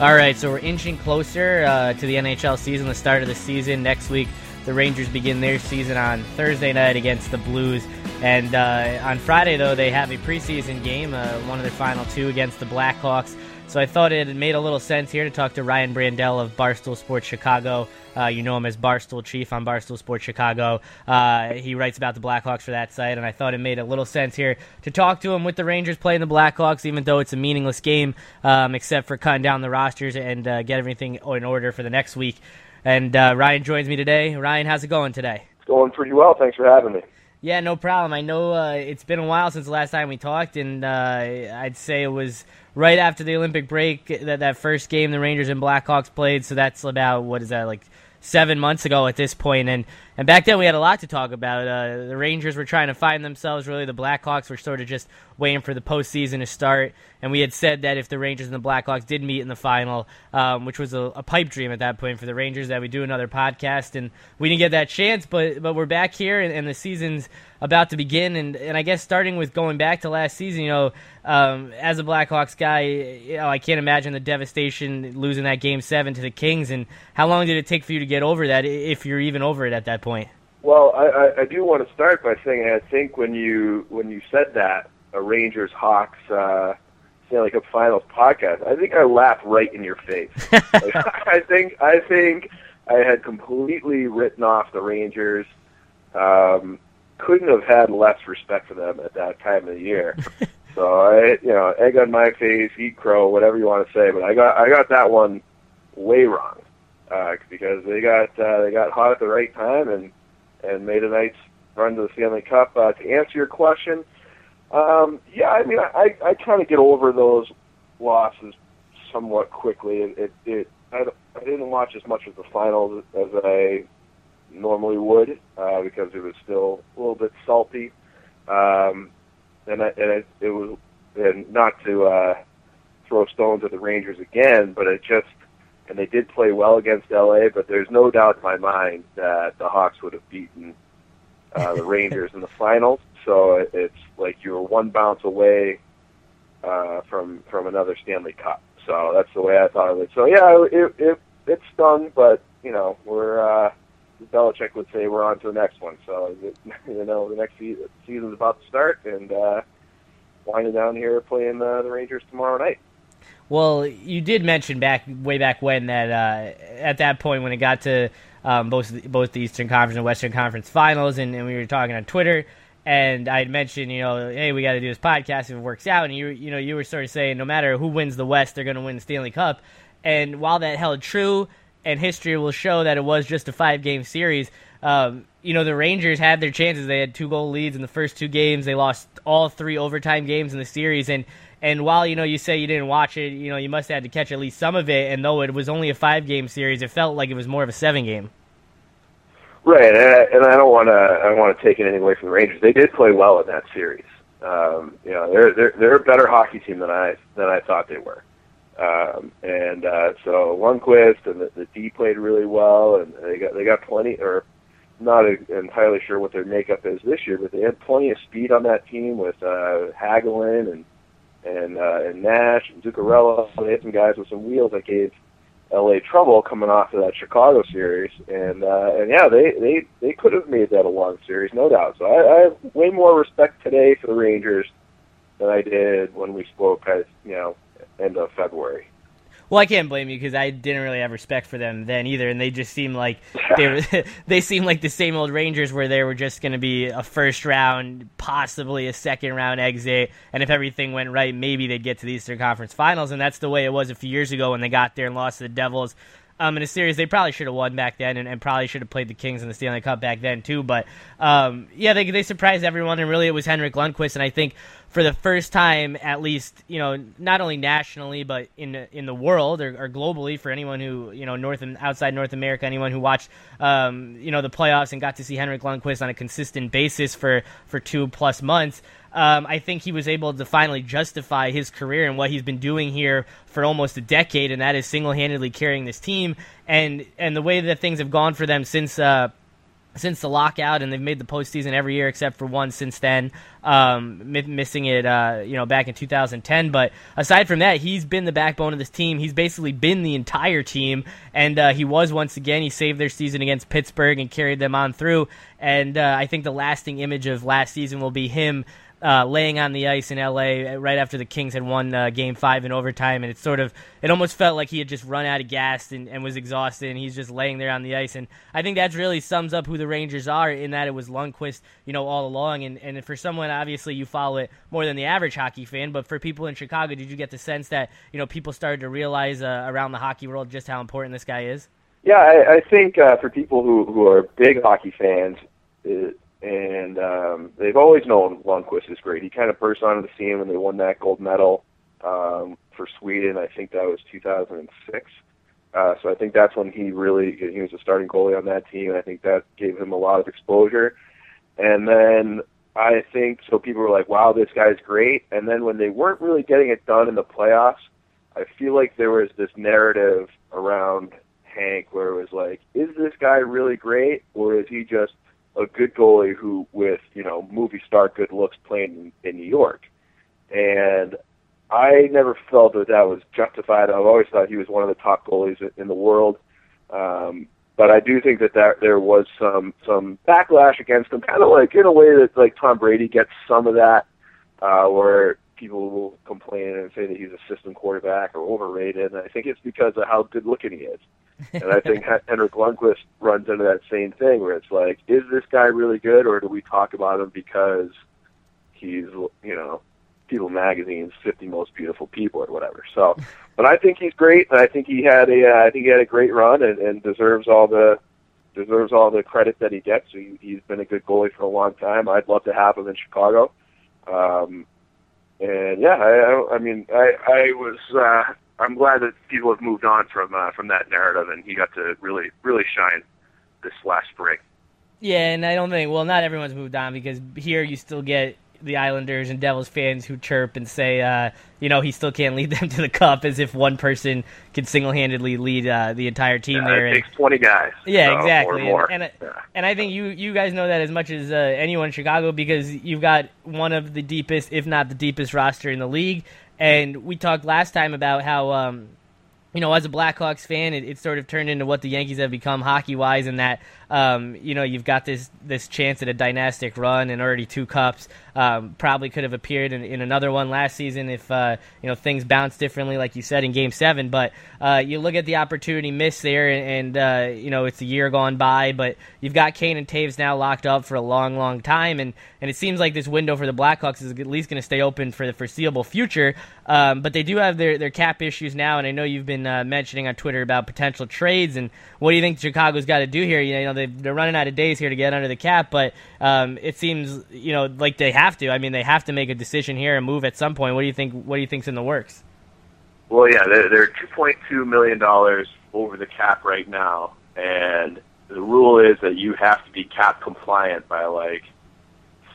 All right, so we're inching closer uh, to the NHL season, the start of the season. Next week, the Rangers begin their season on Thursday night against the Blues. And uh, on Friday, though, they have a preseason game, uh, one of their final two against the Blackhawks. So I thought it made a little sense here to talk to Ryan Brandell of Barstool Sports Chicago. Uh, you know him as Barstool Chief on Barstool Sports Chicago. Uh, he writes about the Blackhawks for that site, and I thought it made a little sense here to talk to him with the Rangers playing the Blackhawks, even though it's a meaningless game, um, except for cutting down the rosters and uh, get everything in order for the next week. And uh, Ryan joins me today. Ryan, how's it going today? It's going pretty well. Thanks for having me. Yeah, no problem. I know uh, it's been a while since the last time we talked, and uh, I'd say it was right after the Olympic break that that first game the Rangers and Blackhawks played. So that's about what is that like seven months ago at this point, and and back then we had a lot to talk about. Uh, the Rangers were trying to find themselves. Really, the Blackhawks were sort of just waiting for the postseason to start. And we had said that if the Rangers and the Blackhawks did meet in the final, um, which was a, a, pipe dream at that point for the Rangers, that we'd do another podcast. And we didn't get that chance, but but we're back here, and, and the season's about to begin. And and I guess starting with going back to last season, you know, um, as a Blackhawks guy, you know, I can't imagine the devastation losing that game seven to the Kings. And how long did it take for you to get over that, if you're even over it at that point? Well, I, I, I do want to start by saying I think when you when you said that a Rangers Hawks uh, Stanley Cup Finals podcast, I think I laughed right in your face. like, I think I think I had completely written off the Rangers. Um, couldn't have had less respect for them at that time of the year. so I, you know, egg on my face, eat crow, whatever you want to say. But I got I got that one way wrong uh, because they got uh, they got hot at the right time and and made a nice run to the Stanley Cup. Uh, to answer your question, um, yeah, I mean, I I kind of get over those losses somewhat quickly. It it, it I, I didn't watch as much of the finals as I normally would uh, because it was still a little bit salty, um, and I, and it, it was and not to uh, throw stones at the Rangers again, but it just and they did play well against LA, but there's no doubt in my mind that the Hawks would have beaten uh, the Rangers in the finals. So it, it's like you were one bounce away uh, from from another Stanley Cup. So that's the way I thought of it. So yeah, it it, it stung, but you know we're uh, Belichick would say we're on to the next one. So you know the next season, season's about to start, and uh, winding down here playing uh, the Rangers tomorrow night. Well, you did mention back way back when that uh, at that point when it got to um, both both the Eastern Conference and Western Conference Finals, and, and we were talking on Twitter, and I had mentioned, you know, hey, we got to do this podcast if it works out, and you you know you were sort of saying no matter who wins the West, they're going to win the Stanley Cup, and while that held true, and history will show that it was just a five game series. Um, you know, the Rangers had their chances. They had two goal leads in the first two games. They lost all three overtime games in the series, and and while you know you say you didn't watch it, you know you must have had to catch at least some of it. And though it was only a five game series, it felt like it was more of a seven game. Right, and I, and I don't want to I don't want to take anything away from the Rangers. They did play well in that series. Um, you know, they're they're they're a better hockey team than I than I thought they were. Um, and uh, so Lundqvist and the, the D played really well, and they got they got plenty. Or not entirely sure what their makeup is this year, but they had plenty of speed on that team with uh, Hagelin and and uh, and Nash and Zuccarello. They had some guys with some wheels that gave LA trouble coming off of that Chicago series, and uh, and yeah, they they they could have made that a long series, no doubt. So I, I have way more respect today for the Rangers than I did when we spoke, at you know, end of February. Well, I can't blame you because I didn't really have respect for them then either, and they just seemed like they were they seemed like the same old Rangers where they were just going to be a first round, possibly a second round exit, and if everything went right, maybe they'd get to the Eastern Conference Finals, and that's the way it was a few years ago when they got there and lost to the Devils. Um, in a series they probably should have won back then, and, and, probably should have played the Kings in the Stanley Cup back then too. But um, yeah, they they surprised everyone, and really it was Henrik Lundqvist, and I think for the first time, at least, you know, not only nationally but in in the world or, or globally, for anyone who you know North and outside North America, anyone who watched um, you know the playoffs and got to see Henrik Lundqvist on a consistent basis for for two plus months. Um, I think he was able to finally justify his career and what he's been doing here for almost a decade, and that is single handedly carrying this team. And and the way that things have gone for them since. Uh, since the lockout, and they've made the postseason every year except for one since then, um, missing it, uh, you know, back in 2010. But aside from that, he's been the backbone of this team. He's basically been the entire team, and uh, he was once again. He saved their season against Pittsburgh and carried them on through. And uh, I think the lasting image of last season will be him uh, laying on the ice in LA right after the Kings had won uh, Game Five in overtime, and it sort of it almost felt like he had just run out of gas and, and, was exhausted, and he's just laying there on the ice. And I think that really sums up who the Rangers are in that it was Lundqvist, you know, all along. And and for someone obviously you follow it more than the average hockey fan, but for people in Chicago, did you get the sense that you know people started to realize uh, around the hockey world just how important this guy is? Yeah, I, I think uh, for people who who are big hockey fans. It, and um, they've always known Lundqvist is great. He kind of burst onto the scene when they won that gold medal um, for Sweden. I think that was 2006. Uh, so I think that's when he really he was a starting goalie on that team, I think that gave him a lot of exposure. And then I think so people were like, "Wow, this guy's great." And then when they weren't really getting it done in the playoffs, I feel like there was this narrative around Hank where it was like, "Is this guy really great, or is he just a good goalie who, with you know, movie star good looks, playing in, in New York, and I never felt that that was justified. I've always thought he was one of the top goalies in the world, um, but I do think that, that there was some some backlash against him, kind of like in a way that like Tom Brady gets some of that, uh, where people will complain and say that he's a system quarterback or overrated. And I think it's because of how good looking he is. and I think Henrik Lundqvist runs into that same thing where it's like, is this guy really good, or do we talk about him because he's, you know, People Magazine's 50 most beautiful people or whatever. So, but I think he's great, and I think he had a, uh, I think he had a great run and, and deserves all the deserves all the credit that he gets. He, he's been a good goalie for a long time. I'd love to have him in Chicago. Um, and yeah, I, I mean, I, I was, uh, I'm glad that people have moved on from uh, from that narrative, and he got to really, really shine this last spring. Yeah, and I don't think, well, not everyone's moved on because here you still get the Islanders and Devils fans who chirp and say, uh, you know, he still can't lead them to the cup, as if one person could single-handedly lead uh, the entire team yeah, there. It takes twenty guys. Yeah, so, exactly. And and, yeah. and, I think you you guys know that as much as uh, anyone in Chicago because you've got one of the deepest, if not the deepest, roster in the league. And we talked last time about how. Um, you know, as a Blackhawks fan, it, it, sort of turned into what the Yankees have become hockey wise, in that um, you know you've got this this chance at a dynastic run and already two cups. Um, probably could have appeared in, in, another one last season if uh, you know things bounced differently, like you said in Game Seven. But uh, you look at the opportunity missed there, and, and uh, you know it's a year gone by, but you've got Kane and Toews now locked up for a long, long time, and and it seems like this window for the Blackhawks is at least going to stay open for the foreseeable future. Um, but they do have their their cap issues now, and I know you've been uh, mentioning on Twitter about potential trades. And what do you think Chicago's got to do here? You know, they're running out of days here to get under the cap, but um, it seems you know like they have to. I mean, they have to make a decision here and move at some point. What do you think? What do you think's in the works? Well, yeah, they're, they're two point two million dollars over the cap right now, and the rule is that you have to be cap compliant by like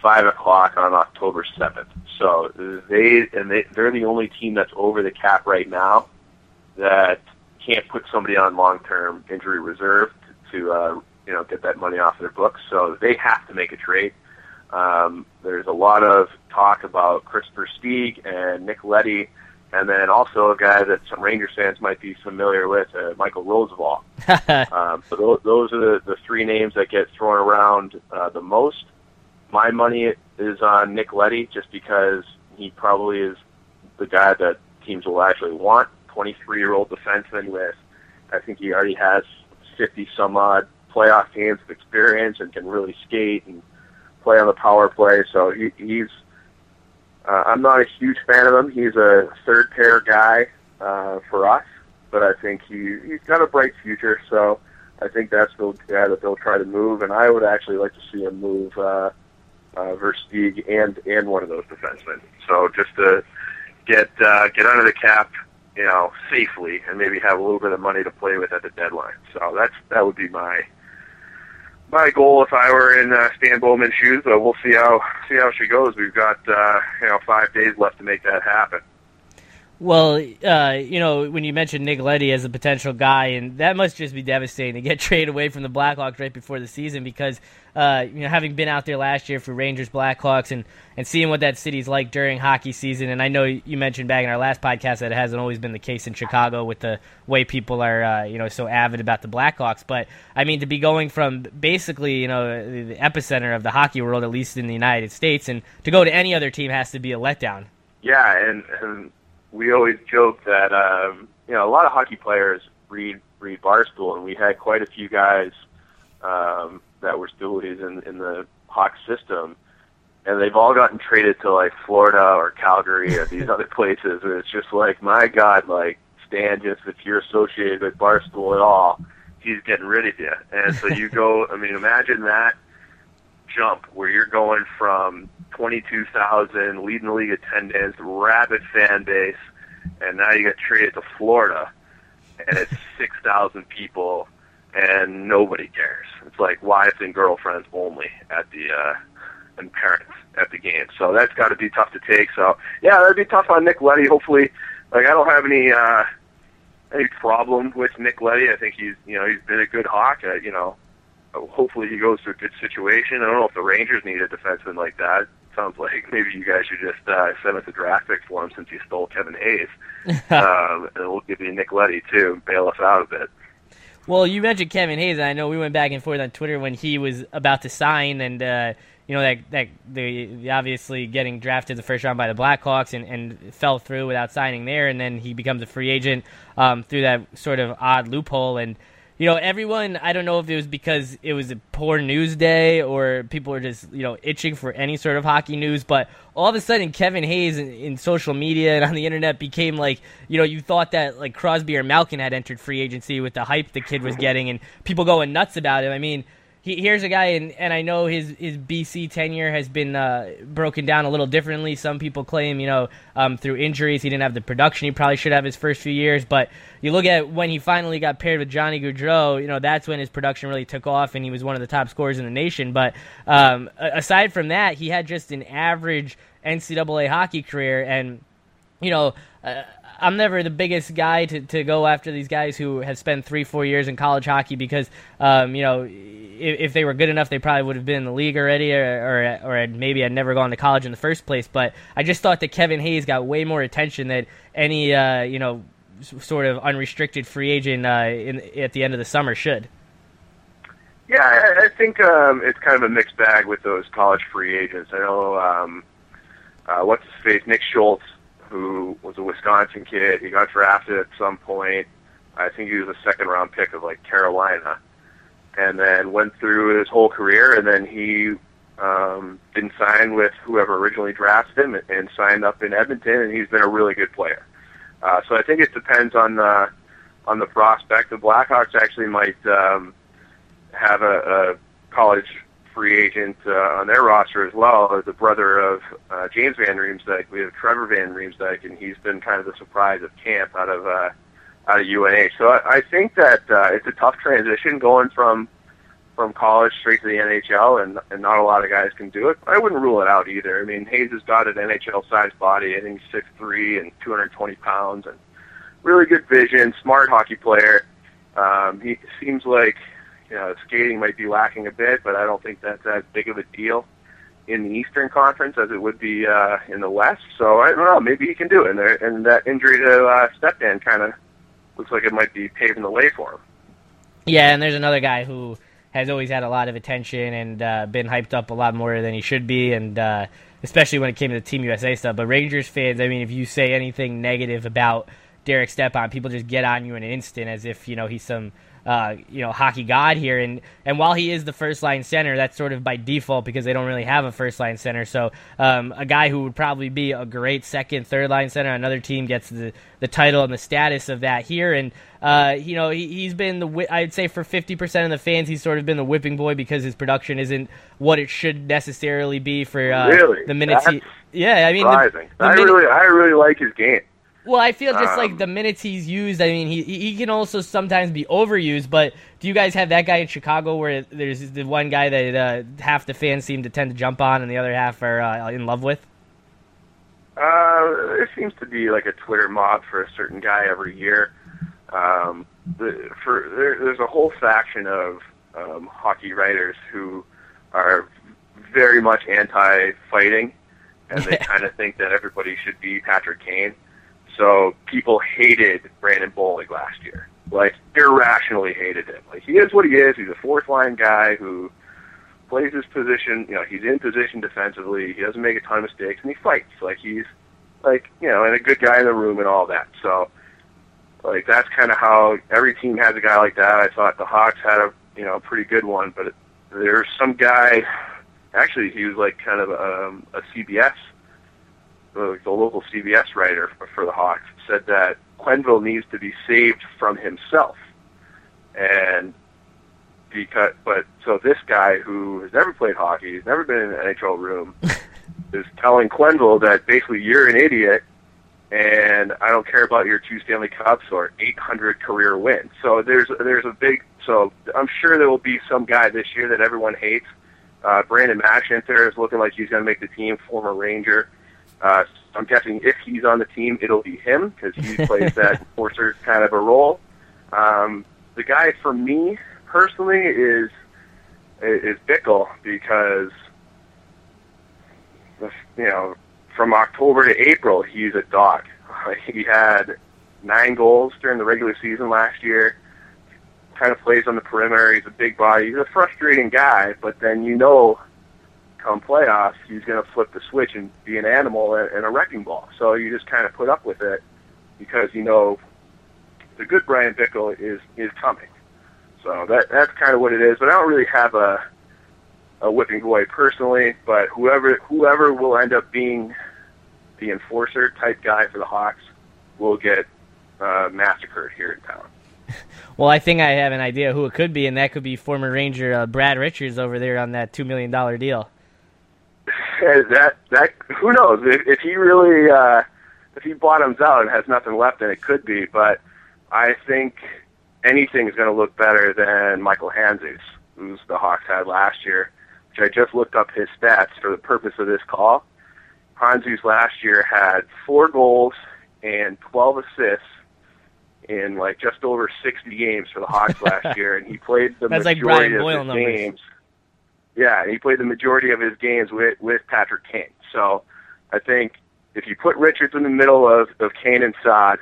five o'clock on October seventh. So they and they they're the only team that's over the cap right now that can't put somebody on long term injury reserve to, to uh, you know get that money off their books. So they have to make a trade. Um, there's a lot of talk about Kris Versteeg and Nick Leddy, and then also a guy that some Rangers fans might be familiar with, uh, Michael Rozsival. um, so those, those are the, the three names that get thrown around uh, the most. My money is on Nick Leddy just because he probably is the guy that teams will actually want. 23 year old defenseman with, I think he already has 50 some odd playoff games of experience and can really skate and play on the power play. So he, he's. Uh, I'm not a huge fan of him. He's a third pair guy uh, for us, but I think he he's got a bright future. So I think that's the guy that they'll try to move. And I would actually like to see him move uh, uh, Versteeg and and one of those defensemen. So just to get uh, get under the cap, you know, safely, and maybe have a little bit of money to play with at the deadline. So that's that would be my my goal if I were in uh, Stan Bowman's shoes, but we'll see how see how she goes. We've got uh, you know five days left to make that happen. Well, uh, you know, when you mentioned Nick Leddy as a potential guy, and that must just be devastating to get traded away from the Blackhawks right before the season because, uh, you know, having been out there last year for Rangers Blackhawks and, and seeing what that city's like during hockey season, and I know you mentioned back in our last podcast that it hasn't always been the case in Chicago with the way people are, uh, you know, so avid about the Blackhawks. But, I mean, to be going from basically, you know, the epicenter of the hockey world, at least in the United States, and to go to any other team has to be a letdown. Yeah, and, and we always joke that um, you know a lot of hockey players read read Barstool, and we had quite a few guys um, that were stoolies in in the Hawk system, and they've all gotten traded to like Florida or Calgary or these other places, and it's just like my God, like Stan, just if you're associated with Barstool at all, he's getting rid of you, and so you go. I mean, imagine that jump where you're going from 22,000 leading the league attendance, rabid fan base, and now you get traded to Florida, and it's 6,000 people, and nobody cares. It's like wives and girlfriends only at the uh, and parents at the game. So that's got to be tough to take. So yeah, that'd be tough on Nick Leddy. Hopefully, like I don't have any. uh any problem with Nick Leddy. I think he's, you know, he's been a good hawk. Uh, you know, hopefully he goes to a good situation. I don't know if the Rangers need a defenseman like that. Sounds like maybe you guys should just uh, send us a draft pick for him since he stole Kevin Hayes, um, and we'll give you Nick Leddy too, bail us out a bit. Well, you mentioned Kevin Hayes, I know we went back and forth on Twitter when he was about to sign, and uh, you know that that the, the obviously getting drafted the first round by the Blackhawks and, and fell through without signing there, and then he becomes a free agent um, through that sort of odd loophole and you know, everyone, I don't know if it was because it was a poor news day or people were just, you know, itching for any sort of hockey news, but all of a sudden Kevin Hayes in, in, social media and on the internet became like, you know, you thought that like Crosby or Malkin had entered free agency with the hype the kid was getting and people going nuts about him. I mean, he, here's a guy, and, and I know his, his BC tenure has been uh, broken down a little differently. Some people claim, you know, um, through injuries, he didn't have the production he probably should have his first few years. But you look at when he finally got paired with Johnny Gaudreau, you know, that's when his production really took off, and he was one of the top scorers in the nation. But um, aside from that, he had just an average NCAA hockey career, and you know, uh, I'm never the biggest guy to, to go after these guys who have spent three, four years in college hockey because, um, you know, if, if, they were good enough, they probably would have been in the league already, or, or, or maybe had never gone to college in the first place. But I just thought that Kevin Hayes got way more attention than any, uh, you know, sort of unrestricted free agent uh, in, at the end of the summer should. Yeah, I, I think um, it's kind of a mixed bag with those college free agents. I know um, uh, what's his face, Nick Schultz who was a Wisconsin kid. He got drafted at some point. I think he was a second round pick of like Carolina, and then went through his whole career. And then he um, didn't sign with whoever originally drafted him, and, signed up in Edmonton. And he's been a really good player. Uh, so I think it depends on the on the prospect. The Blackhawks actually might um, have a, a college free agent uh, on their roster as well, as the brother of uh, James Van Riemsdyk. We have Trevor Van Riemsdyk, and he's been kind of the surprise of camp out of uh, out of UNH. So I, I think that uh, it's a tough transition going from from college straight to the NHL, and and not a lot of guys can do it. I wouldn't rule it out either. I mean, Hayes has got an NHL-sized body. I think he's six three and 220 pounds, and really good vision, smart hockey player. Um, he seems like you skating might be lacking a bit, but I don't think that's as big of a deal in the Eastern Conference as it would be uh, in the West. So I don't know. Maybe he can do it. And, there, and that injury to uh, Stepan kind of looks like it might be paving the way for him. Yeah, and there's another guy who has always had a lot of attention and uh, been hyped up a lot more than he should be, and uh, especially when it came to the Team USA stuff. But Rangers fans, I mean, if you say anything negative about Derek Stepan, people just get on you in an instant as if you know he's some uh, you know hockey god here. And and while he is the first line center, that's sort of by default because they don't really have a first line center. So um, a guy who would probably be a great second, third line center, another team gets the the title and the status of that here. And uh, you know he, he's been the I'd say for fifty percent of the fans, he's sort of been the whipping boy because his production isn't what it should necessarily be for uh, really? the minutes. That's he, yeah, I mean, the, the I minute, really I really like his game. Well, I feel just um, like the minutes he's used. I mean, he he can also sometimes be overused. But do you guys have that guy in Chicago where there's the one guy that uh, half the fans seem to tend to jump on and the other half are uh, in love with? Uh, there seems to be like a Twitter mob for a certain guy every year. Um, the, for there, there's a whole faction of um, hockey writers who are very much anti-fighting, and they kind of think that everybody should be Patrick Kane. So people hated Brandon Bollig last year, like irrationally hated him. Like he is what he is. He's a fourth line guy who plays his position. You know, he's in position defensively. He doesn't make a ton of mistakes, and he fights. Like he's like you know, and a good guy in the room and all that. So like that's kind of how every team has a guy like that. I thought the Hawks had a you know pretty good one, but there's some guy. Actually, he was like kind of um, a CBS, the, the local CBS writer for, for the Hawks, said that Quenneville needs to be saved from himself, and because but so this guy who has never played hockey, he's never been in an NHL room, is telling Quenneville that basically you're an idiot and I don't care about your two Stanley Cups or 800 career wins. So there's there's a big so I'm sure there will be some guy this year that everyone hates. Uh, Brandon Mashinter is looking like he's going to make the team, former Ranger. Uh, I'm guessing if he's on the team, it'll be him because he plays that enforcer kind of a role. Um, the guy for me personally is is Bickell because you know from October to April he's a dog. He had nine goals during the regular season last year. Kind of plays on the perimeter. He's a big body. He's a frustrating guy, but then you know, come playoffs, he's going to flip the switch and be an animal and a wrecking ball. So you just kind of put up with it because you know the good Bryan Bickell is is coming. So that that's kind of what it is. But I don't really have a a whipping boy personally. But whoever whoever will end up being the enforcer type guy for the Hawks will get uh, massacred here in town. Well, I think I have an idea who it could be, and that could be former Ranger uh, Brad Richards over there on that two million dollar deal. That that who knows if, if he really uh, if he bottoms out and has nothing left, then it could be. But I think anything is going to look better than Michael Handzus, who's the Hawks had last year. Which I just looked up his stats for the purpose of this call. Handzus last year had four goals and 12 assists in like just over 60 games for the Hawks last year, and he played the That's majority like of his numbers. games. Yeah, he played the majority of his games with with Patrick Kane. So I think if you put Richards in the middle of of Kane and Saad,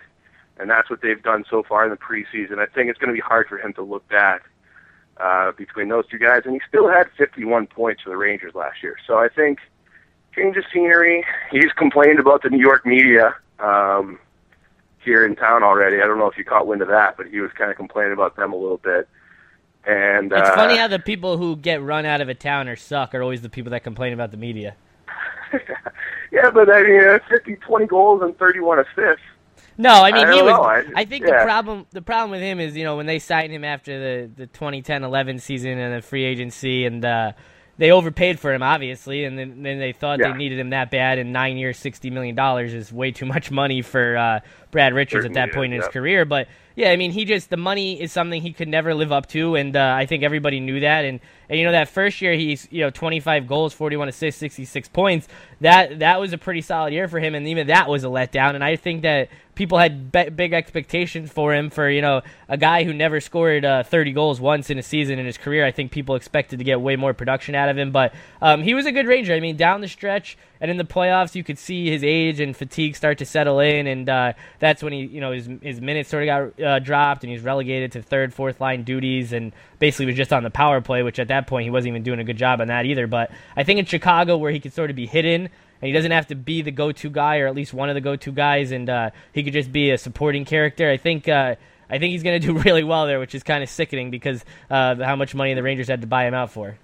and that's what they've done so far in the preseason, I think it's going to be hard for him to look back uh, between those two guys. And he still had 51 points for the Rangers last year. So I think change of scenery. He's complained about the New York media. Um, here in town already. I don't know if you caught wind of that, but he was kind of complaining about them a little bit. And It's uh, funny how the people who get run out of a town or suck are always the people that complain about the media. yeah, but I mean, uh, 50, 20 goals and 31 assists. No, I mean I he was. I- I, think yeah. the problem the problem with him is you know when they signed him after the the 2010-11 season and the free agency and uh, they overpaid for him obviously and then, then they thought Yeah. they needed him that bad and nine years sixty million dollars is way too much money for uh, Brad Richards at that that is, point in his career. But yeah, I mean he just the money is something he could never live up to and uh, I think everybody knew that and and you know that first year he's you know twenty five goals, forty one assists, sixty six points. That that was a pretty solid year for him and even that was a letdown and I think that people had be- big expectations for him for you know a guy who never scored uh, 30 goals once in a season in his career. I think people expected to get way more production out of him, but um, he was a good Ranger. I mean, down the stretch and in the playoffs, you could see his age and fatigue start to settle in, and uh, that's when he you know his his minutes sort of got uh, dropped, and he's relegated to third, fourth line duties, and basically was just on the power play, which at that point he wasn't even doing a good job on that either. But I think in Chicago, where he could sort of be hidden and he doesn't have to be the go-to guy or at least one of the go-to guys, and uh, he could just be a supporting character. I think uh, I think he's going to do really well there, which is kind of sickening because uh, how much money the Rangers had to buy him out for.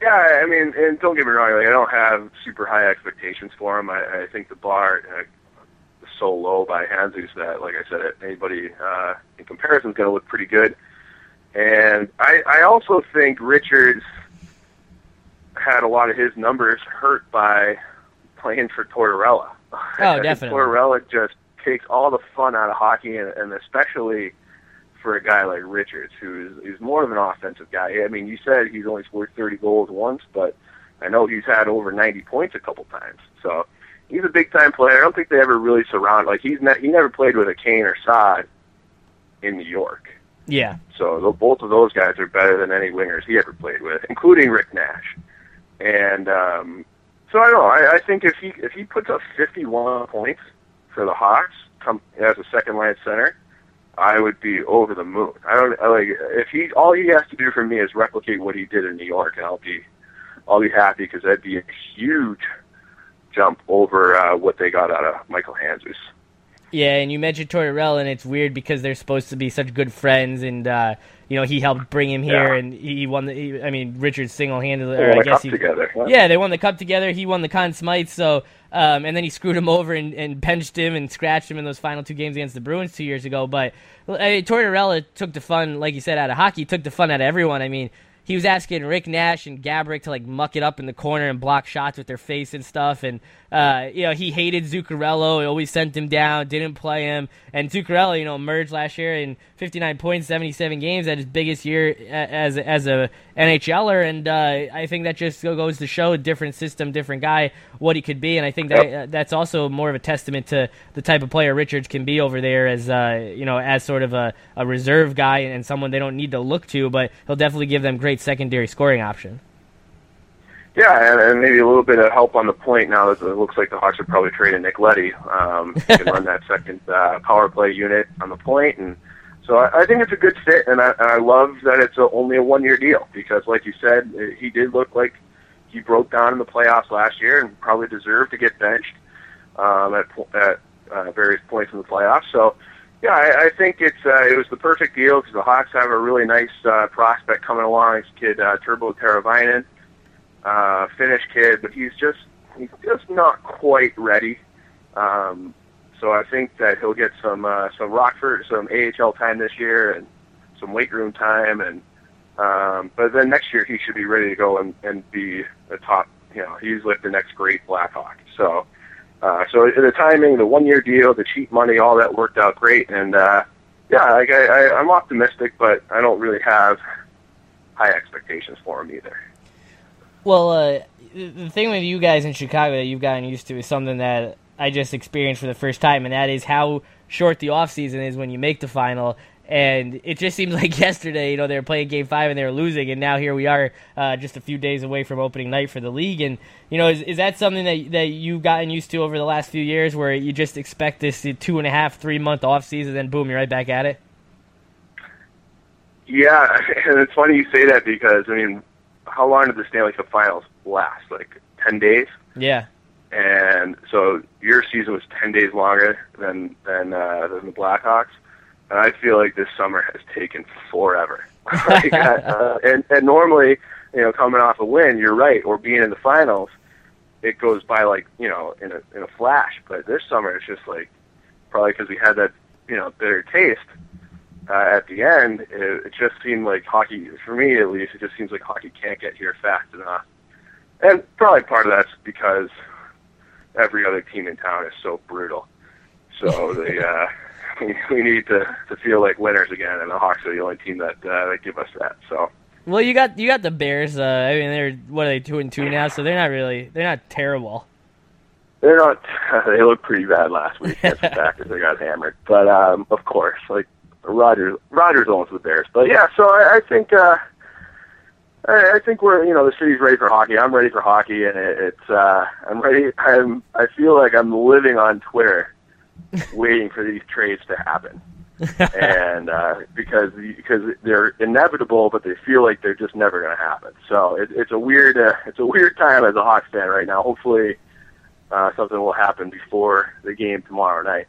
Yeah, I mean, and don't get me wrong, like I don't have super high expectations for him. I, I think the bar uh, is so low by Handzus that, like I said, anybody uh, in comparison is going to look pretty good. And I, I also think Richards had a lot of his numbers hurt by playing for Tortorella. Think definitely. Tortorella just takes all the fun out of hockey, and, and especially for a guy like Richards, who is, is more of an offensive guy. I mean, you said he's only scored 30 goals once, but I know he's had over 90 points a couple times. So he's a big time player. I don't think they ever really surround like he's ne- he never played with a Kane or Saad in New York. Yeah. So the, both of those guys are better than any wingers he ever played with, including Rick Nash. And um, so I don't know. I, I think if he if he puts up 51 points for the Hawks come as a second line center, I would be over the moon. I don't I like if he all he has to do for me is replicate what he did in New York, and I'll be I'll be happy because that'd be a huge jump over uh, what they got out of Michael Handzus. Yeah, and you mentioned Tortorella, and it's weird because they're supposed to be such good friends, and uh, you know he helped bring him here, Yeah. and he won the. He, I mean, Richard single-handedly, They or won I a guess cup he. together. Yeah, they won the cup together. He won the Conn Smythe, so um, and then he screwed him over and, and benched him and scratched him in those final two games against the Bruins two years ago. But I mean, Tortorella took the fun, like you said, out of hockey. Took the fun out of everyone. I mean, he was asking Rick Nash and Gaborik to like muck it up in the corner and block shots with their face and stuff. And uh, you know, he hated Zuccarello. He always sent him down, didn't play him. And Zuccarello, you know, emerged last year in 59 points, 77 games, at his biggest year as as a NHLer. And uh, I think that just goes to show a different system, different guy, what he could be. And I think that uh, that's also more of a testament to the type of player Richards can be over there as uh, you know, as sort of a, a reserve guy and someone they don't need to look to, but he'll definitely give them great secondary scoring option. Yeah, and, and maybe a little bit of help on the point now that it looks like the Hawks are probably trading Nick Leddy. Um, can run that second uh, power play unit on the point, and so I, I think it's a good fit. And I, and I love that it's a, only a one-year deal because, like you said, he did look like he broke down in the playoffs last year and probably deserved to get benched um, at at uh, various points in the playoffs. So. Yeah, I, I think it's uh, it was the perfect deal because the Hawks have a really nice uh, prospect coming along. This kid uh, Turbo Teravainen, uh, Finnish kid, but he's just he's just not quite ready. Um, so I think that he'll get some uh, some Rockford, some AHL time this year, and some weight room time, and um, but then next year he should be ready to go and, and be a top. You know, he's like the next great Blackhawk. So. Uh, so the timing, the one-year deal, the cheap money, all that worked out great, and uh, yeah, I, I, I'm optimistic, but I don't really have high expectations for him either. Well, uh, the the thing with you guys in Chicago that you've gotten used to is something that I just experienced for the first time, and that is how short the off season is when you make the final. And it just seems like yesterday, you know, they were playing Game Five and they were losing, and now here we are, uh, just a few days away from opening night for the league. And you know, is, is that something that that you've gotten used to over the last few years, where you just expect this two and a half, three month off season, then boom, you're right back at it? Yeah, and it's funny you say that because I mean, how long did the Stanley Cup Finals last? Like ten days, Yeah, and so your season was ten days longer than than uh, than the Blackhawks, and I feel like this summer has taken forever. like, uh, and and normally, you know, coming off a win, you're right, or being in the finals, it goes by like you know in a in a flash. But this summer, it's just like probably because we had that you know bitter taste uh, at the end, it, it just seemed like hockey, for me at least, it just seems like hockey can't get here fast enough. And probably part of that's because every other team in town is so brutal. So they, uh, we, we need to, to feel like winners again, and the Hawks are the only team that, uh, that give us that. So Well, you got you got the Bears. Uh, I mean, they're what are they two and two now, so they're not really they're not terrible. they're not, they looked pretty bad last week against the Packers. They got hammered. But, um, of course, like, Rodgers, Rodgers owns the Bears. But yeah, so I, I think, uh, I, I think we're, you know, the city's ready for hockey. I'm ready for hockey, and it, it's, uh, I'm ready. I'm, I feel like I'm living on Twitter, waiting for these trades to happen, and uh, because because they're inevitable, but they feel like they're just never going to happen. So it, it's a weird, uh, it's a weird time as a Hawks fan right now. Hopefully, uh, something will happen before the game tomorrow night.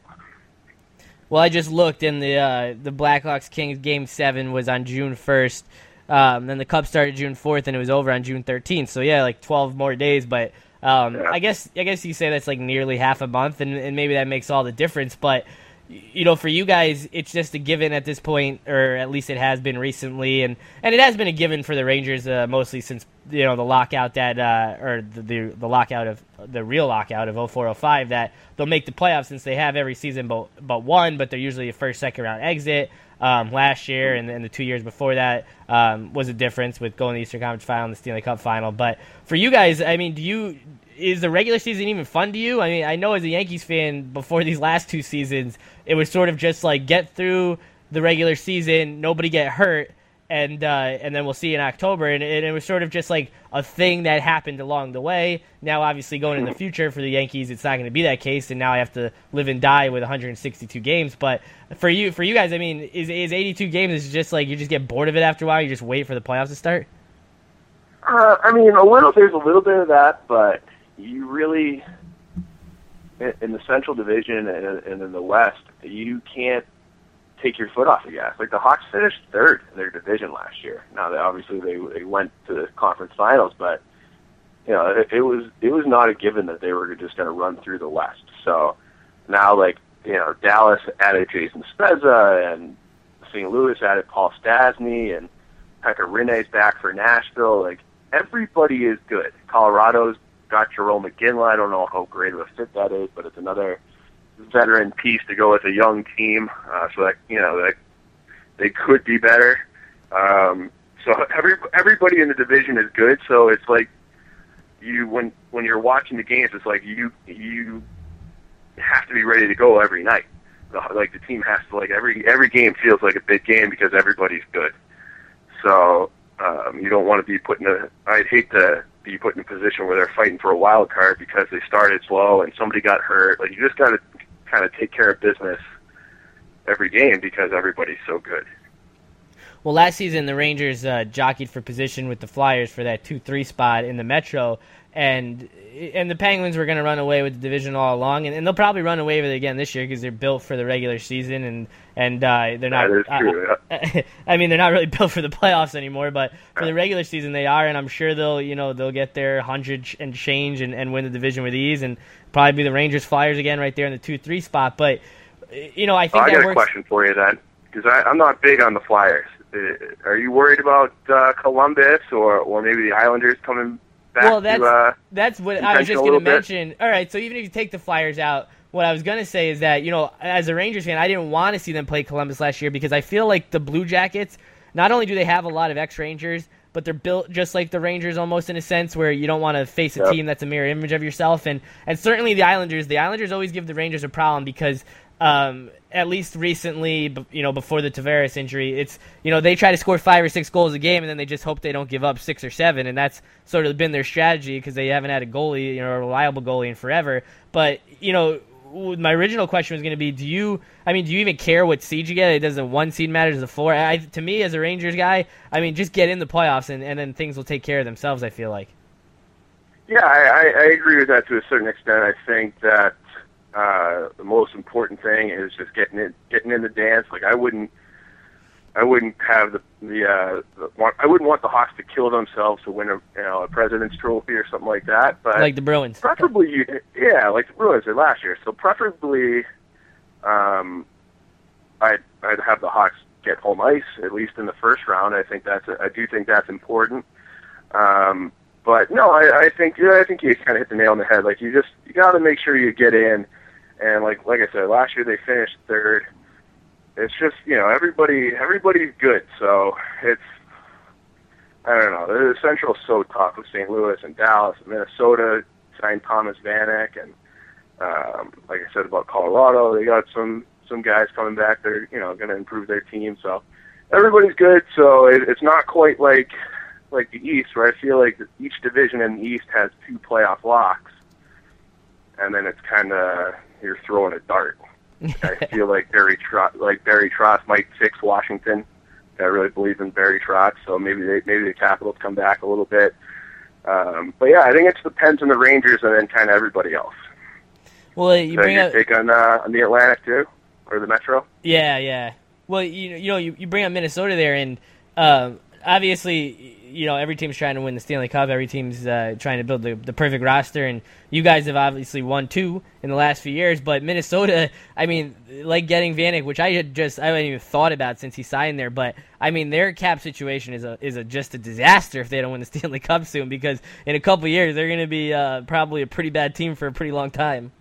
Well, I just looked, and the uh, the Blackhawks Kings game seven was on June first. Um, then the Cup started June fourth, and it was over on June thirteenth. So yeah, like twelve more days. But um, Yeah. I guess I guess you say that's like nearly half a month, and, and maybe that makes all the difference. But you know, for you guys, it's just a given at this point, or at least it has been recently, and, and it has been a given for the Rangers uh, mostly since you know the lockout that uh, or the, the the lockout of the real lockout of 0405 that they'll make the playoffs since they have every season but but one, but they're usually a first second round exit. Um, last year and, and, the two years before that um, was a difference with going to the Eastern Conference Final and the Stanley Cup Final. But for you guys, I mean, do you is the regular season even fun to you? I mean, I know as a Yankees fan, before these last two seasons, it was sort of just like get through the regular season, nobody get hurt, and uh, and then we'll see in October. And, and, it was sort of just like a thing that happened along the way. Now, obviously, going in the future for the Yankees, it's not going to be that case, and now I have to live and die with 162 games. But for you, for you guys, I mean, is is 82 games? Is just like you just get bored of it after a while? You just wait for the playoffs to start? Uh, I mean, a little. There's a little bit of that, but you really in the Central Division and in the West, you can't take your foot off the gas. Like the Hawks finished third in their division last year. Now, they, obviously, they they went to the conference finals, but you know it, it was it was not a given that they were just going to run through the West. So now, like you know, Dallas added Jason Spezza, and St. Louis added Paul Stastny and Pekka Rinne's back for Nashville. Like everybody is good. Colorado's got Jarome Iginla. I don't know how great of a fit that is, but it's another veteran piece to go with a young team. Uh, so that you know that they could be better. Um, so every everybody in the division is good. So it's like you when when you're watching the games, it's like you you have to be ready to go every night. Like the team has to like every every game feels like a big game because everybody's good. So um, you don't want to be put in a. I'd hate to be put in a position where they're fighting for a wild card because they started slow and somebody got hurt. Like you just got to kind of take care of business every game because everybody's so good. Well, last season the Rangers uh, jockeyed for position with the Flyers for that two-three spot in the Metro, and and the Penguins were going to run away with the division all along, and, and they'll probably run away with it again this year because they're built for the regular season, and and uh, they're not. That is true. Uh, I mean, they're not really built for the playoffs anymore, but for the regular season they are, and I'm sure they'll you know they'll get their hundred and change and, and win the division with ease, and probably be the Rangers Flyers again right there in the two-three spot. But you know, I think oh, I got works. a question for you then, because I'm not big on the Flyers. Uh, are you worried about uh, Columbus or or maybe the Islanders coming well, that's to? Uh, that's what I was just going to bit? mention. All right, so even if you take the Flyers out, what I was going to say is that you know, as a Rangers fan, I didn't want to see them play Columbus last year because I feel like the Blue Jackets. Not only do they have a lot of ex-Rangers, but they're built just like the Rangers almost in a sense where you don't want to face a Yep. team that's a mirror image of yourself and and certainly the Islanders the Islanders always give the Rangers a problem because um, at least recently you know before the Tavares injury it's you know they try to score 5 or 6 goals a game and then they just hope they don't give up 6 or 7 and that's sort of been their strategy because they haven't had a goalie you know a reliable goalie in forever. But you know my original question was going to be do you I mean do you even care what seed you get? It does the one seed matter does the four. I, to me as a Rangers guy I mean just get in the playoffs and, and then things will take care of themselves I feel like. Yeah, I, I agree with that to a certain extent. I think that uh, the most important thing is just getting in, getting in the dance. Like I wouldn't, I wouldn't have the the, uh, the want, I wouldn't want the Hawks to kill themselves to win a you know a President's Trophy or something like that. But like the Bruins preferably, you, yeah, like the Bruins did last year. So preferably, um, I'd I'd have the Hawks get home ice at least in the first round. I think that's I do think that's important. Um, but no, I, I think yeah, I think you kind of hit the nail on the head. Like you just you got to make sure you get in, and like like I said, last year they finished third. It's just you know everybody everybody's good, so it's I don't know. The Central's so tough with St. Louis and Dallas and Minnesota signed Thomas Vanek and um, like I said about Colorado, they got some some guys coming back. They're you know going to improve their team. So everybody's good. So it, it's not quite like like the East, where I feel like each division in the East has two playoff locks, and then it's kind of you're throwing a dart. I feel like Barry Trotz, like Barry Trotz might fix Washington. I really believe in Barry Trotz, so maybe they, maybe the Capitals come back a little bit. Um, but yeah, I think it's the Pens and the Rangers, and then kind of everybody else. well you So bring your up take on uh, on the Atlantic too, or the Metro? Yeah, yeah. Well, you know, you know, you, you bring up Minnesota there, and um, obviously, you know, every team's trying to win the Stanley Cup. Every team's uh, trying to build the, the perfect roster, and you guys have obviously won two in the last few years. But Minnesota, I mean, like getting Vanek, which I had just I hadn't even thought about since he signed there. But I mean, their cap situation is a is a just a disaster if they don't win the Stanley Cup soon, because in a couple years they're going to be uh, probably a pretty bad team for a pretty long time.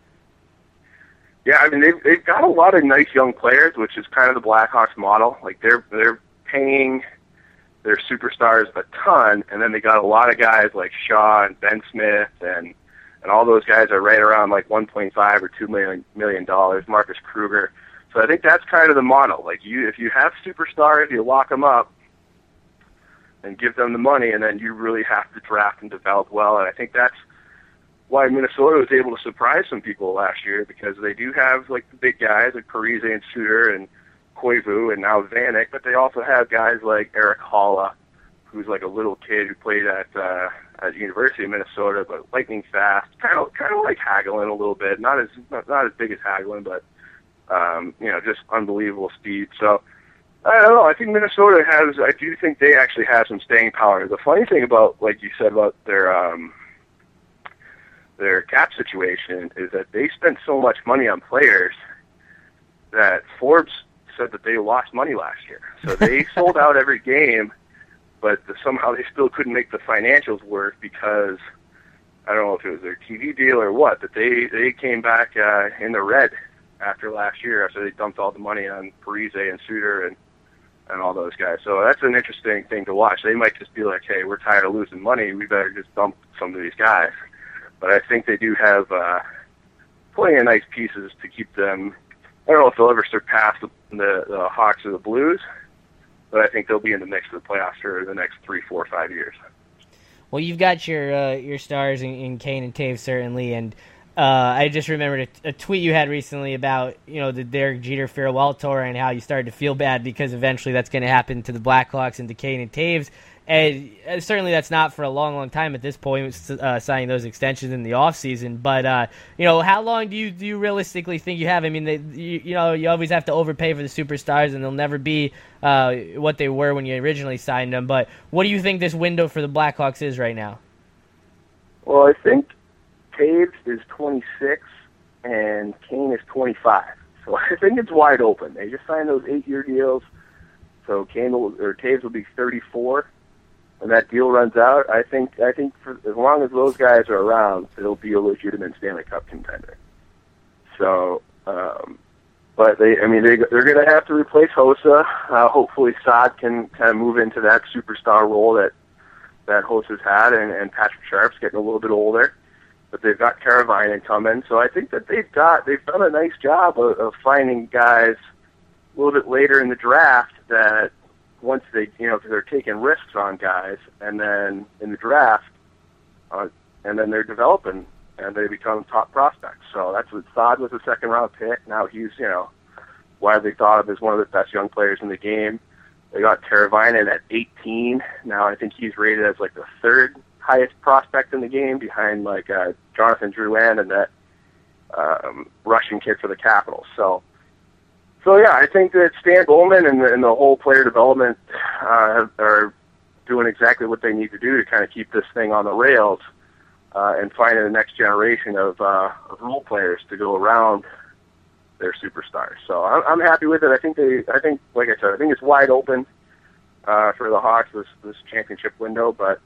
Yeah, I mean they've they've got a lot of nice young players, which is kind of the Blackhawks model. Like they're they're paying their superstars a ton, and then they got a lot of guys like Shaw and Ben Smith and and all those guys are right around like 1.5 or 2 million million dollars. Marcus Kruger. So I think that's kind of the model. Like you, if you have superstars, you lock them up and give them the money, and then you really have to draft and develop well. And I think that's why Minnesota was able to surprise some people last year because they do have like the big guys like Parise and Suter and Koivu and now Vanek, but they also have guys like Erik Haula, who's like a little kid who played at uh, at University of Minnesota, but lightning fast, kind of kind of like Hagelin a little bit, not as not, not as big as Hagelin, but um, you know just unbelievable speed. So I don't know. I think Minnesota has. I do think they actually have some staying power. The funny thing about, like you said about their um, their cap situation is that they spent so much money on players that Forbes said that they lost money last year. So they sold out every game, but somehow they still couldn't make the financials work because I don't know if it was their TV deal or what, but they they came back uh, in the red after last year after they dumped all the money on Parise and Suter and and all those guys. So that's an interesting thing to watch. They might just be like, hey, we're tired of losing money. We better just dump some of these guys but I think they do have uh, plenty of nice pieces to keep them. I don't know if they'll ever surpass the, the, Hawks or the Blues, but I think they'll be in the mix of the playoffs for the next three, four, five years. Well, you've got your uh, your stars in, in Kane and Toews certainly, and uh, I just remembered a, a, tweet you had recently about you know the Derek Jeter farewell tour and how you started to feel bad because eventually that's going to happen to the Blackhawks and to Kane and Toews. And uh, certainly that's not for a long, long time at this point, uh, signing those extensions in the offseason. But, uh, you know, how long do you do you realistically think you have? I mean, they, you, you know, you always have to overpay for the superstars, and they'll never be uh, what they were when you originally signed them. But what do you think this window for the Blackhawks is right now? Well, I think Toews is 26 and Kane is 25. So I think it's wide open. They just signed those eight-year deals. So Kane will, or Toews will be 34 when that deal runs out, I think I think for as long as those guys are around, it'll be a legitimate Stanley Cup contender. So, um, but they, I mean, they they're going to have to replace Hossa. Uh, hopefully, Saad can kind of move into that superstar role that that Hossa's had, and, and Patrick Sharp's getting a little bit older. But they've got Teravainen coming, so I think that they've got they've done a nice job of, of finding guys a little bit later in the draft that once they, you know, they're taking risks on guys, and then in the draft, uh, and then they're developing, and they become top prospects. So that's what Saad was a second round pick. Now he's, you know, widely thought of as one of the best young players in the game. They got Teravainen at 18. Now I think he's rated as like the third highest prospect in the game, behind like uh, Jonathan Drouin and that um, Russian kid for the Capitals. So so yeah, I think that Stan Bowman and the, and the whole player development uh, are doing exactly what they need to do to kind of keep this thing on the rails uh, and finding the next generation of, uh, of role players to go around their superstars. So I'm, I'm happy with it. I think they, I think, like I said, I think it's wide open uh, for the Hawks this this championship window, but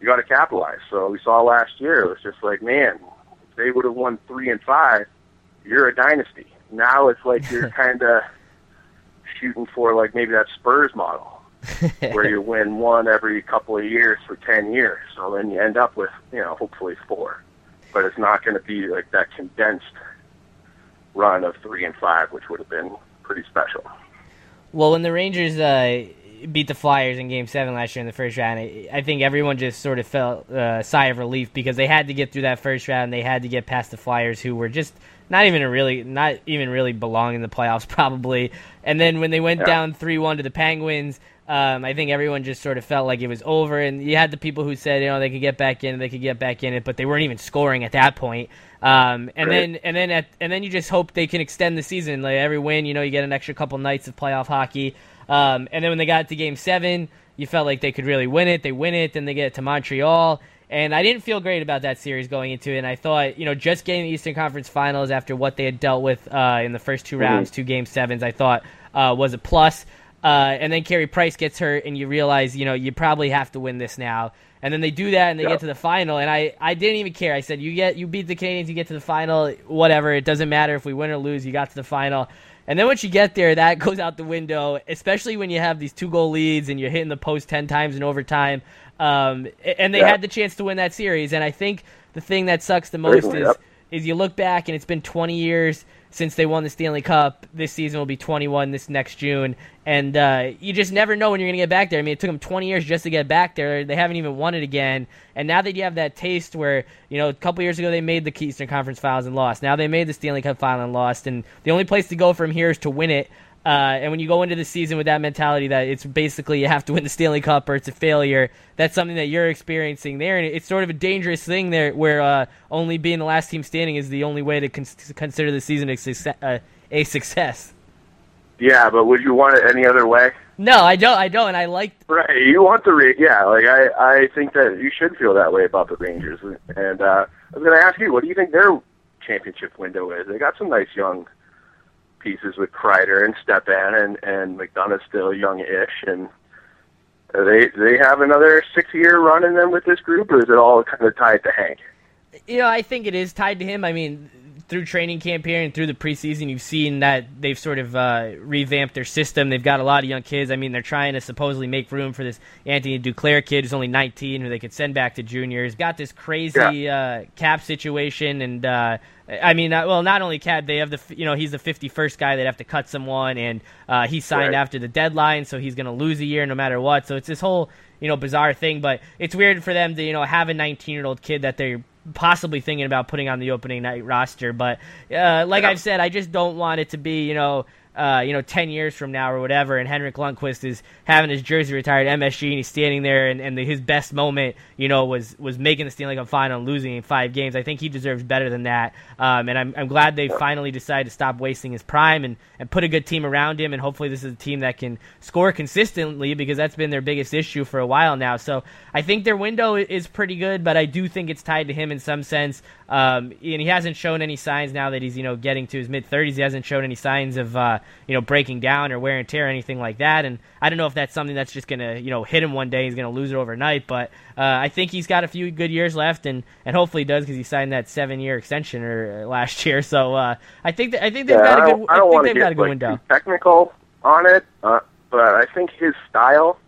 you got to capitalize. So we saw last year, it was just like, man, if they would have won three and five, you're a dynasty. Now it's like you're kind of shooting for like maybe that Spurs model, where you win one every couple of years for ten years. So then you end up with you know hopefully four, but it's not going to be like that condensed run of three and five, which would have been pretty special. Well, when the Rangers uh, beat the Flyers in Game Seven last year in the first round, I think everyone just sort of felt a uh, sigh of relief because they had to get through that first round. They had to get past the Flyers, who were just not even really not even really belong in the playoffs probably. And then when they went yeah. down three one to the Penguins, um, I think everyone just sort of felt like it was over. And you had the people who said you know they could get back in, they could get back in it, but they weren't even scoring at that point. Um, and right. then and then at, and then you just hope they can extend the season. Like every win, you know, you get an extra couple nights of playoff hockey. Um, and then when they got to Game Seven, you felt like they could really win it. They win it, then they get to Montreal and I didn't feel great about that series going into it. And I thought, you know, just getting the Eastern Conference Finals after what they had dealt with uh, in the first two mm-hmm. rounds, mm-hmm. two game sevens, I thought uh, was a plus. Uh, and then Carey Price gets hurt, and you realize, you know, you probably have to win this now. And then they do that, and they get to the final. And I, I didn't even care. I said, you get, you beat the Canadiens, you get to the final, whatever. It doesn't matter if we win or lose. You got to the final. And then once you get there, that goes out the window. Especially when you have these two goal leads and you're hitting the post ten times in overtime. Um, and they yeah. had the chance to win that series. And I think the thing that sucks the most is yep. is you look back and it's been 20 years since they won the Stanley Cup. This season will be 21 this next June, and uh, you just never know when you're going to get back there. I mean, it took them 20 years just to get back there. They haven't even won it again, and now that you have that taste, where you know a couple years ago they made the Eastern Conference Finals and lost. Now they made the Stanley Cup final and lost, and the only place to go from here is to win it. Uh, and when you go into the season with that mentality that it's basically you have to win the Stanley Cup or it's a failure, that's something that you're experiencing there, and it's sort of a dangerous thing there, where uh, only being the last team standing is the only way to con- consider the season a, success, uh, a success. Yeah, but would you want it any other way? No, I don't. I don't. And I like. Right, you want the Ra- yeah. Like I, I think that you should feel that way about the Rangers. And uh, I was going to ask you, what do you think their championship window is? They got some nice young pieces with Kreider and Stepan, and and McDonagh's still young-ish, and they they have another six-year run in them with this group, or is it all kind of tied to Hank? You know, I think it is tied to him. I mean, through training camp here and through the preseason, you've seen that they've sort of uh, revamped their system. They've got a lot of young kids. I mean, they're trying to supposedly make room for this Anthony Duclair kid who's only 19, who they could send back to juniors. Got this crazy yeah. uh, cap situation, and uh, I mean, well, not only Cad, they have the you know he's the 51st guy they'd have to cut someone, and uh, he signed right. after the deadline, so he's going to lose a year no matter what. So it's this whole you know bizarre thing, but it's weird for them to you know have a 19 year old kid that they're possibly thinking about putting on the opening night roster. But uh, like yeah. I've said, I just don't want it to be you know uh, you know, 10 years from now or whatever, and Henrik Lundqvist is having his jersey retired MSG, and he's standing there, and, and the, his best moment, you know, was was making the Stanley Cup final and losing in five games. I think he deserves better than that, um, and I'm, I'm glad they finally decided to stop wasting his prime and, and put a good team around him, and hopefully this is a team that can score consistently because that's been their biggest issue for a while now. So I think their window is pretty good, but I do think it's tied to him in some sense. Um, and he hasn't shown any signs now that he's you know getting to his mid 30s. He hasn't shown any signs of uh, you know breaking down or wear and tear or anything like that. And I don't know if that's something that's just gonna you know hit him one day. He's gonna lose it overnight. But uh, I think he's got a few good years left, and, and hopefully he does because he signed that seven year extension or uh, last year. So uh, I think that, I think they've yeah, got a good I, I think they've got a good like, window. Technical on it, uh, but I think his style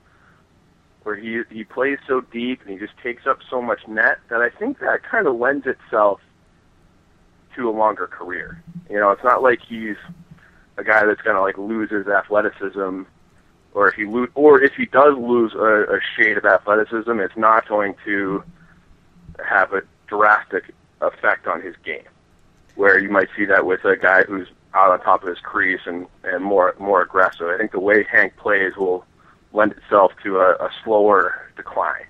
where he he plays so deep and he just takes up so much net that I think that kind of lends itself to a longer career. You know, it's not like he's a guy that's going to like lose his athleticism, or if he lo- or if he does lose a, a shade of athleticism, it's not going to have a drastic effect on his game. Where you might see that with a guy who's out on top of his crease and and more more aggressive. I think the way Hank plays will lend itself to a, a slower decline.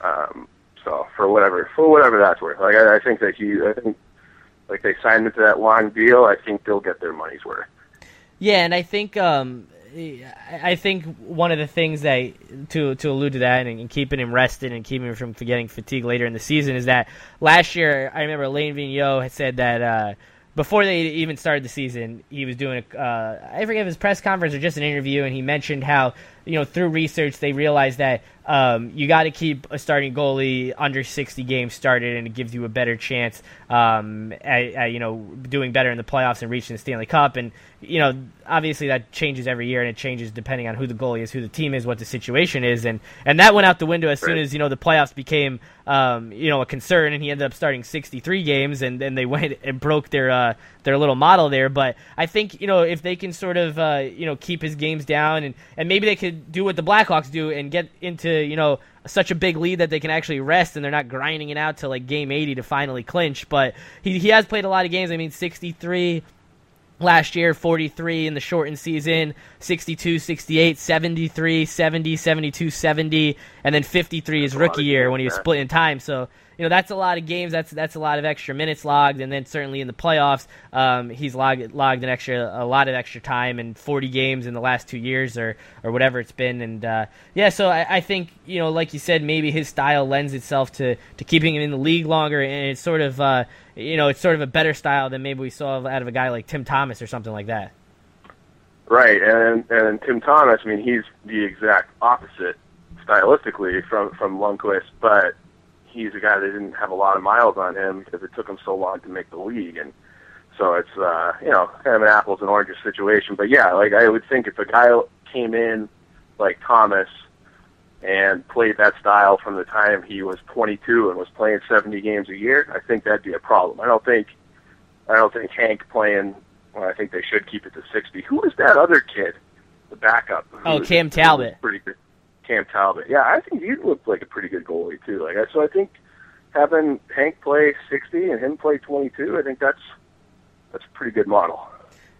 Um, so for whatever for whatever that's worth, like I, I think that he, I think like they signed into that long deal. I think they'll get their money's worth. Yeah, and I think um, I think one of the things that to to allude to that and, and, keeping him rested and keeping him from getting fatigue later in the season is that last year I remember Alain Vigneault had said that. Uh, before they even started the season, he was doing a, uh, I forget if it was press conference or just an interview, and he mentioned how you know through research they realized that um, you got to keep a starting goalie under 60 games started, and it gives you a better chance um, at, at, you know doing better in the playoffs and reaching the Stanley Cup. And you know, obviously that changes every year, and it changes depending on who the goalie is, who the team is, what the situation is, and and that went out the window as soon as you know the playoffs became um, you know a concern, and he ended up starting 63 games, and then they went and broke their uh, their little model there. But I think you know if they can sort of uh, you know keep his games down, and and maybe they could do what the Blackhawks do and get into you know such a big lead that they can actually rest and they're not grinding it out to like game 80 to finally clinch. But he he has played a lot of games. I mean, 63 last year 43 in the shortened season 62 68 73 70 72 70 and then 53 his rookie year when he was split in time so you know that's a lot of games. That's that's a lot of extra minutes logged, and then certainly in the playoffs, um, he's logged logged an extra a lot of extra time and 40 games in the last two years or or whatever it's been. And uh, yeah, so I, I, think you know, like you said, maybe his style lends itself to to keeping him in the league longer, and it's sort of uh, you know it's sort of a better style than maybe we saw out of a guy like Tim Thomas or something like that. Right, and and Tim Thomas, I mean, he's the exact opposite stylistically from from Lundqvist, but he's a guy that didn't have a lot of miles on him because it took him so long to make the league, and so it's uh, you know kind of an apples and oranges situation. But yeah, like I would think if a guy came in like Thomas and played that style from the time he was 22 and was playing 70 games a year, I think that'd be a problem. I don't think I don't think Hank playing. Well, I think they should keep it to 60. Who is that other kid, the backup? Oh, Cam Talbot. Pretty good. Cam Talbot. Yeah, I think he looked like a pretty good goalie too. Like so, I think having Hank play 60 and him play 22, I think that's that's a pretty good model.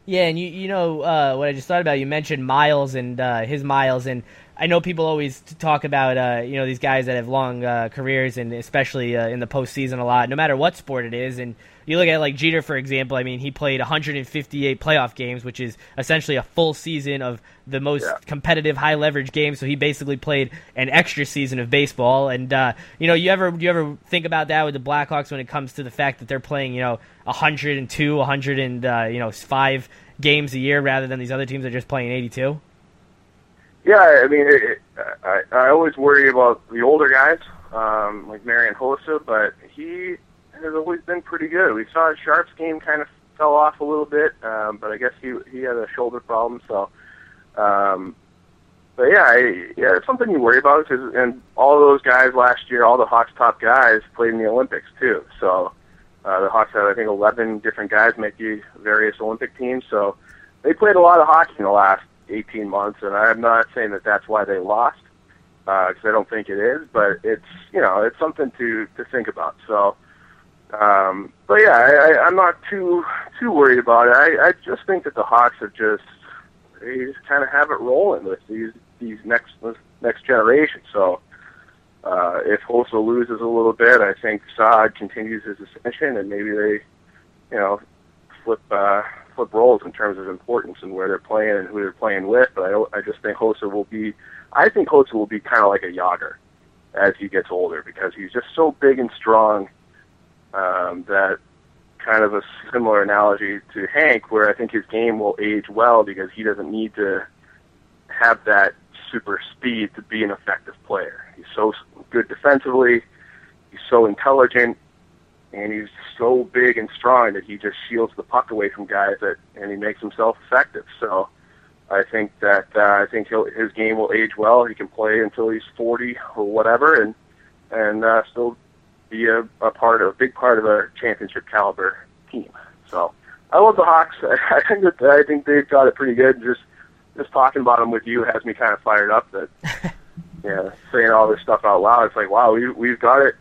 Yeah, and you you know uh, what I just thought about. You mentioned Miles and uh, his miles, and I know people always talk about uh, you know these guys that have long uh, careers, and especially uh, in the postseason a lot, no matter what sport it is. And you look at like Jeter, for example. I mean, he played 158 playoff games, which is essentially a full season of the most Yeah. competitive, high leverage games. So he basically played an extra season of baseball. And uh, you know, you ever do you ever think about that with the Blackhawks when it comes to the fact that they're playing you know 102, 100 and uh, you know five games a year rather than these other teams that are just playing 82. Yeah, I mean, it, it, I I always worry about the older guys, um, like Marian Hossa, but he has always been pretty good. We saw Sharps game kind of fell off a little bit, um, but I guess he he had a shoulder problem, so. Um, but yeah, I, yeah, it's something you worry about because and all those guys last year, all the Hawks top guys played in the Olympics too. So uh, the Hawks had I think 11 different guys make the various Olympic teams. So they played a lot of hockey in the last 18 months, and I'm not saying that that's why they lost because I don't think it is, but it's you know it's something to to think about. So, um, but yeah, I, I, I'm not too too worried about it. I, I just think that the Hawks have just they just kind of have it rolling with these these next next generation. So. Uh, if Hossa loses a little bit, I think Saad continues his ascension, and maybe they, you know, flip uh, flip roles in terms of importance and where they're playing and who they're playing with. But I, I just think Hossa will be, I think Hossa will be kind of like a Jagr as he gets older because he's just so big and strong um, that kind of a similar analogy to Hank, where I think his game will age well because he doesn't need to have that super speed to be an effective player. He's so good defensively, he's so intelligent, and he's so big and strong that he just shields the puck away from guys that, and he makes himself effective. So I think that uh, I think he'll, his game will age well. He can play until he's 40 or whatever, and and uh, still be a, a part of a big part of a championship caliber team. So I love the Hawks. I think that I think they've got it pretty good. Just just talking about them with you has me kind of fired up. That yeah, saying all this stuff out loud, it's like wow, we we've got it,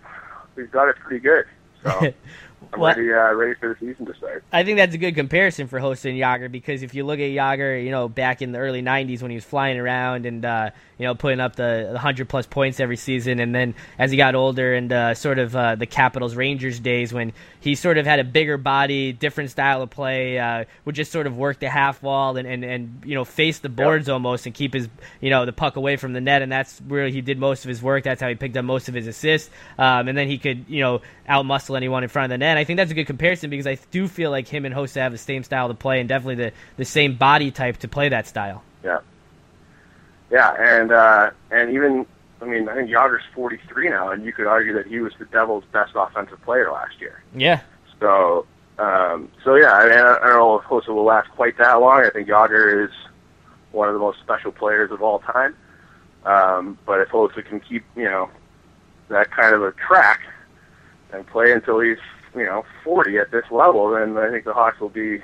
we've got it pretty good. So I'm Well- ready uh, ready for the season to start. I think that's a good comparison for Hossa and Jagr because if you look at Jagr, you know, back in the early '90s when he was flying around and uh, you know putting up the, the hundred plus points every season, and then as he got older and uh, sort of uh, the Capitals Rangers days when he sort of had a bigger body, different style of play, uh, would just sort of work the half wall and, and, and you know face the boards almost and keep his you know the puck away from the net, and that's where he did most of his work. That's how he picked up most of his assists, um, and then he could you know outmuscle anyone in front of the net. I think that's a good comparison because I do feel like him and Hossa have the same style to play and definitely the, the same body type to play that style. Yeah. Yeah, and uh, and even I mean I think Jagr's 43 now, and you could argue that he was the Devils' best offensive player last year. Yeah. So um, so yeah, I, mean, I don't know if Hossa will last quite that long. I think Jagr is one of the most special players of all time. Um, but if Hossa can keep you know that kind of a track and play until he's you know 40 at this level, then I think the Hawks will be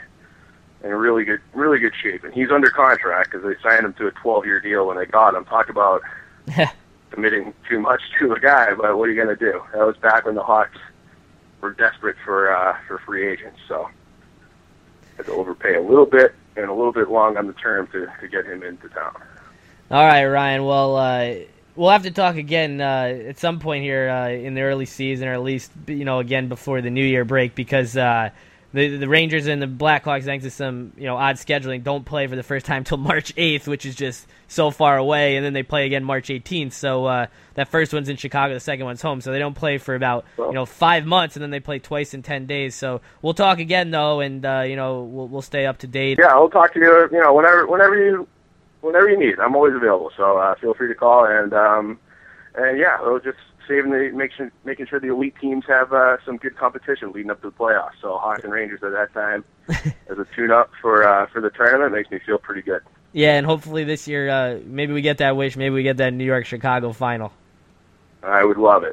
in really good, really good shape. And he's under contract because they signed him to a 12-year deal when they got him. Talk about committing too much to a guy, but what are you going to do? That was back when the Hawks were desperate for uh, for free agents, so had to overpay a little bit and a little bit long on the term to, to get him into town. All right, Ryan. Well, uh, we'll have to talk again uh, at some point here uh, in the early season, or at least you know again before the New Year break, because uh, the the Rangers and the Blackhawks, thanks to some you know odd scheduling, don't play for the first time till March 8th, which is just so far away, and then they play again March 18th. So uh, that first one's in Chicago, the second one's home, so they don't play for about you know five months, and then they play twice in ten days. So we'll talk again though, and uh, you know we'll we'll stay up to date. Yeah, we'll talk to you. You know, whenever whenever you whenever you need. I'm always available, so uh, feel free to call and um, and yeah, we'll just saving the making sure, making sure the elite teams have uh, some good competition leading up to the playoffs. So Hawks and Rangers at that time as a tune up for uh, for the tournament makes me feel pretty good. Yeah, and hopefully this year, uh, maybe we get that wish. Maybe we get that New York Chicago final. I would love it.